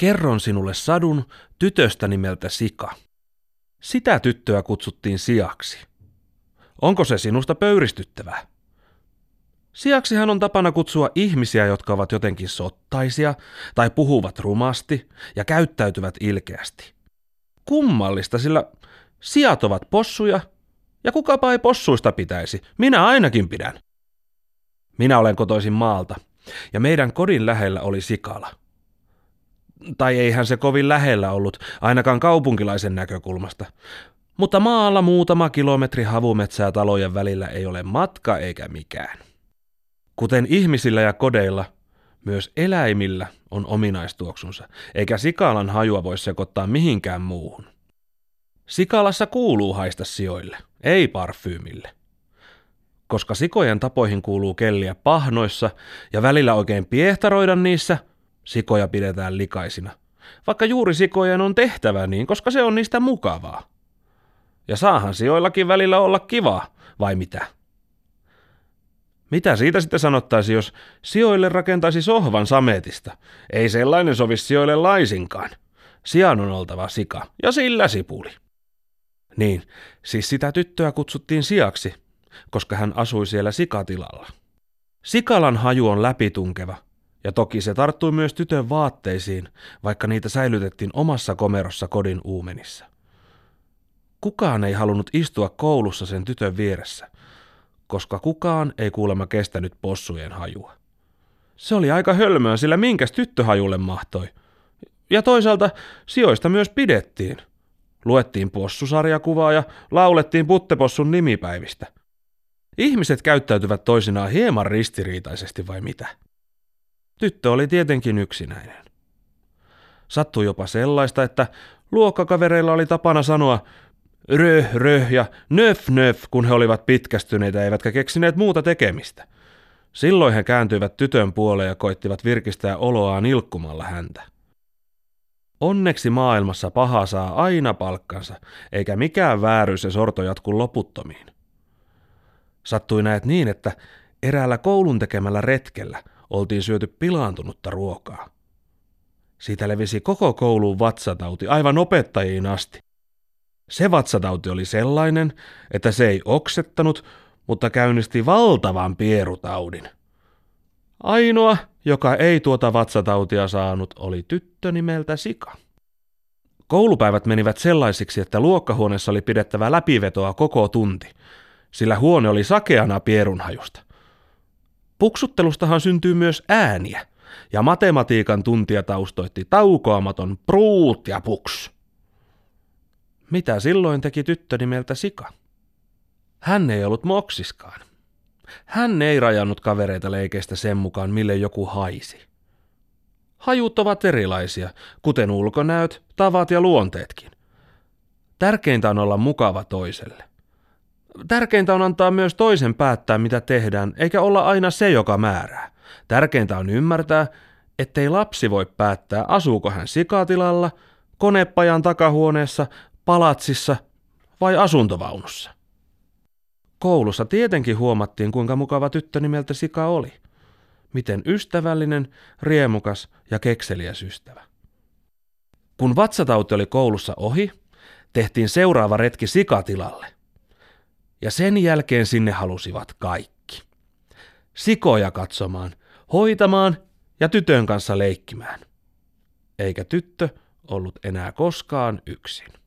Kerron sinulle sadun tytöstä nimeltä Sika. Sitä tyttöä kutsuttiin siaksi. Onko se sinusta pöyristyttävää? Siaksihan on tapana kutsua ihmisiä, jotka ovat jotenkin sottaisia tai puhuvat rumasti ja käyttäytyvät ilkeästi. Kummallista, sillä sijat ovat possuja ja kukapa ei possuista pitäisi. Minä ainakin pidän. Minä olen kotoisin maalta ja meidän kodin lähellä oli sikala. Tai eihän se kovin lähellä ollut, ainakaan kaupunkilaisen näkökulmasta. Mutta maalla muutama kilometri havumetsää talojen välillä ei ole matka eikä mikään. Kuten ihmisillä ja kodeilla, myös eläimillä on ominaistuoksunsa, eikä sikalan hajua voi sekoittaa mihinkään muuhun. Sikalassa kuuluu haista sijoille, ei parfyymille. Koska sikojen tapoihin kuuluu kelliä pahnoissa ja välillä oikein piehtaroida niissä, sikoja pidetään likaisina. Vaikka juuri sikojen on tehtävä niin, koska se on niistä mukavaa. Ja saahan sijoillakin välillä olla kivaa, vai mitä? Mitä siitä sitten sanottaisi, jos sijoille rakentaisi sohvan sametista? Ei sellainen sovi sijoille laisinkaan. Sian on oltava sika, ja sillä sipuli. Niin, siis sitä tyttöä kutsuttiin siaksi, koska hän asui siellä sikatilalla. Sikalan haju on läpitunkeva, ja toki se tarttui myös tytön vaatteisiin, vaikka niitä säilytettiin omassa komerossa kodin uumenissa. Kukaan ei halunnut istua koulussa sen tytön vieressä, koska kukaan ei kuulemma kestänyt possujen hajua. Se oli aika hölmöä, sillä minkäs tyttöhajulle mahtoi. Ja toisaalta sijoista myös pidettiin. Luettiin possusarjakuvaa ja laulettiin puttepossun nimipäivistä. Ihmiset käyttäytyvät toisinaan hieman ristiriitaisesti vai mitä? Tyttö oli tietenkin yksinäinen. Sattui jopa sellaista, että luokkakavereilla oli tapana sanoa röh, röh ja nöf, nöf, kun he olivat pitkästyneitä eivätkä keksineet muuta tekemistä. Silloin he kääntyivät tytön puoleen ja koittivat virkistää oloaan ilkkumalla häntä. Onneksi maailmassa paha saa aina palkkansa, eikä mikään vääryys ja sorto jatku loputtomiin. Sattui näet niin, että eräällä koulun tekemällä retkellä oltiin syöty pilaantunutta ruokaa. Siitä levisi koko kouluun vatsatauti aivan opettajiin asti. Se vatsatauti oli sellainen, että se ei oksettanut, mutta käynnisti valtavan pierutaudin. Ainoa, joka ei tuota vatsatautia saanut, oli tyttö nimeltä Sika. Koulupäivät menivät sellaisiksi, että luokkahuoneessa oli pidettävä läpivetoa koko tunti, sillä huone oli sakeana pierunhajusta. Puksuttelustahan syntyy myös ääniä, ja matematiikan tuntija taustoitti taukoamaton pruut ja puks. Mitä silloin teki tyttö nimeltä Sika? Hän ei ollut moksiskaan. Hän ei rajannut kavereita leikeistä sen mukaan, mille joku haisi. Hajut ovat erilaisia, kuten ulkonäöt, tavat ja luonteetkin. Tärkeintä on olla mukava toiselle. Tärkeintä on antaa myös toisen päättää, mitä tehdään, eikä olla aina se, joka määrää. Tärkeintä on ymmärtää, ettei lapsi voi päättää, asuuko hän sikatilalla, konepajan takahuoneessa, palatsissa vai asuntovaunussa. Koulussa tietenkin huomattiin, kuinka mukava tyttö nimeltä Sika oli. Miten ystävällinen, riemukas ja kekseliäs ystävä. Kun vatsatauti oli koulussa ohi, tehtiin seuraava retki sikatilalle. Ja sen jälkeen sinne halusivat kaikki. Sikoja katsomaan, hoitamaan ja tytön kanssa leikkimään. Eikä tyttö ollut enää koskaan yksin.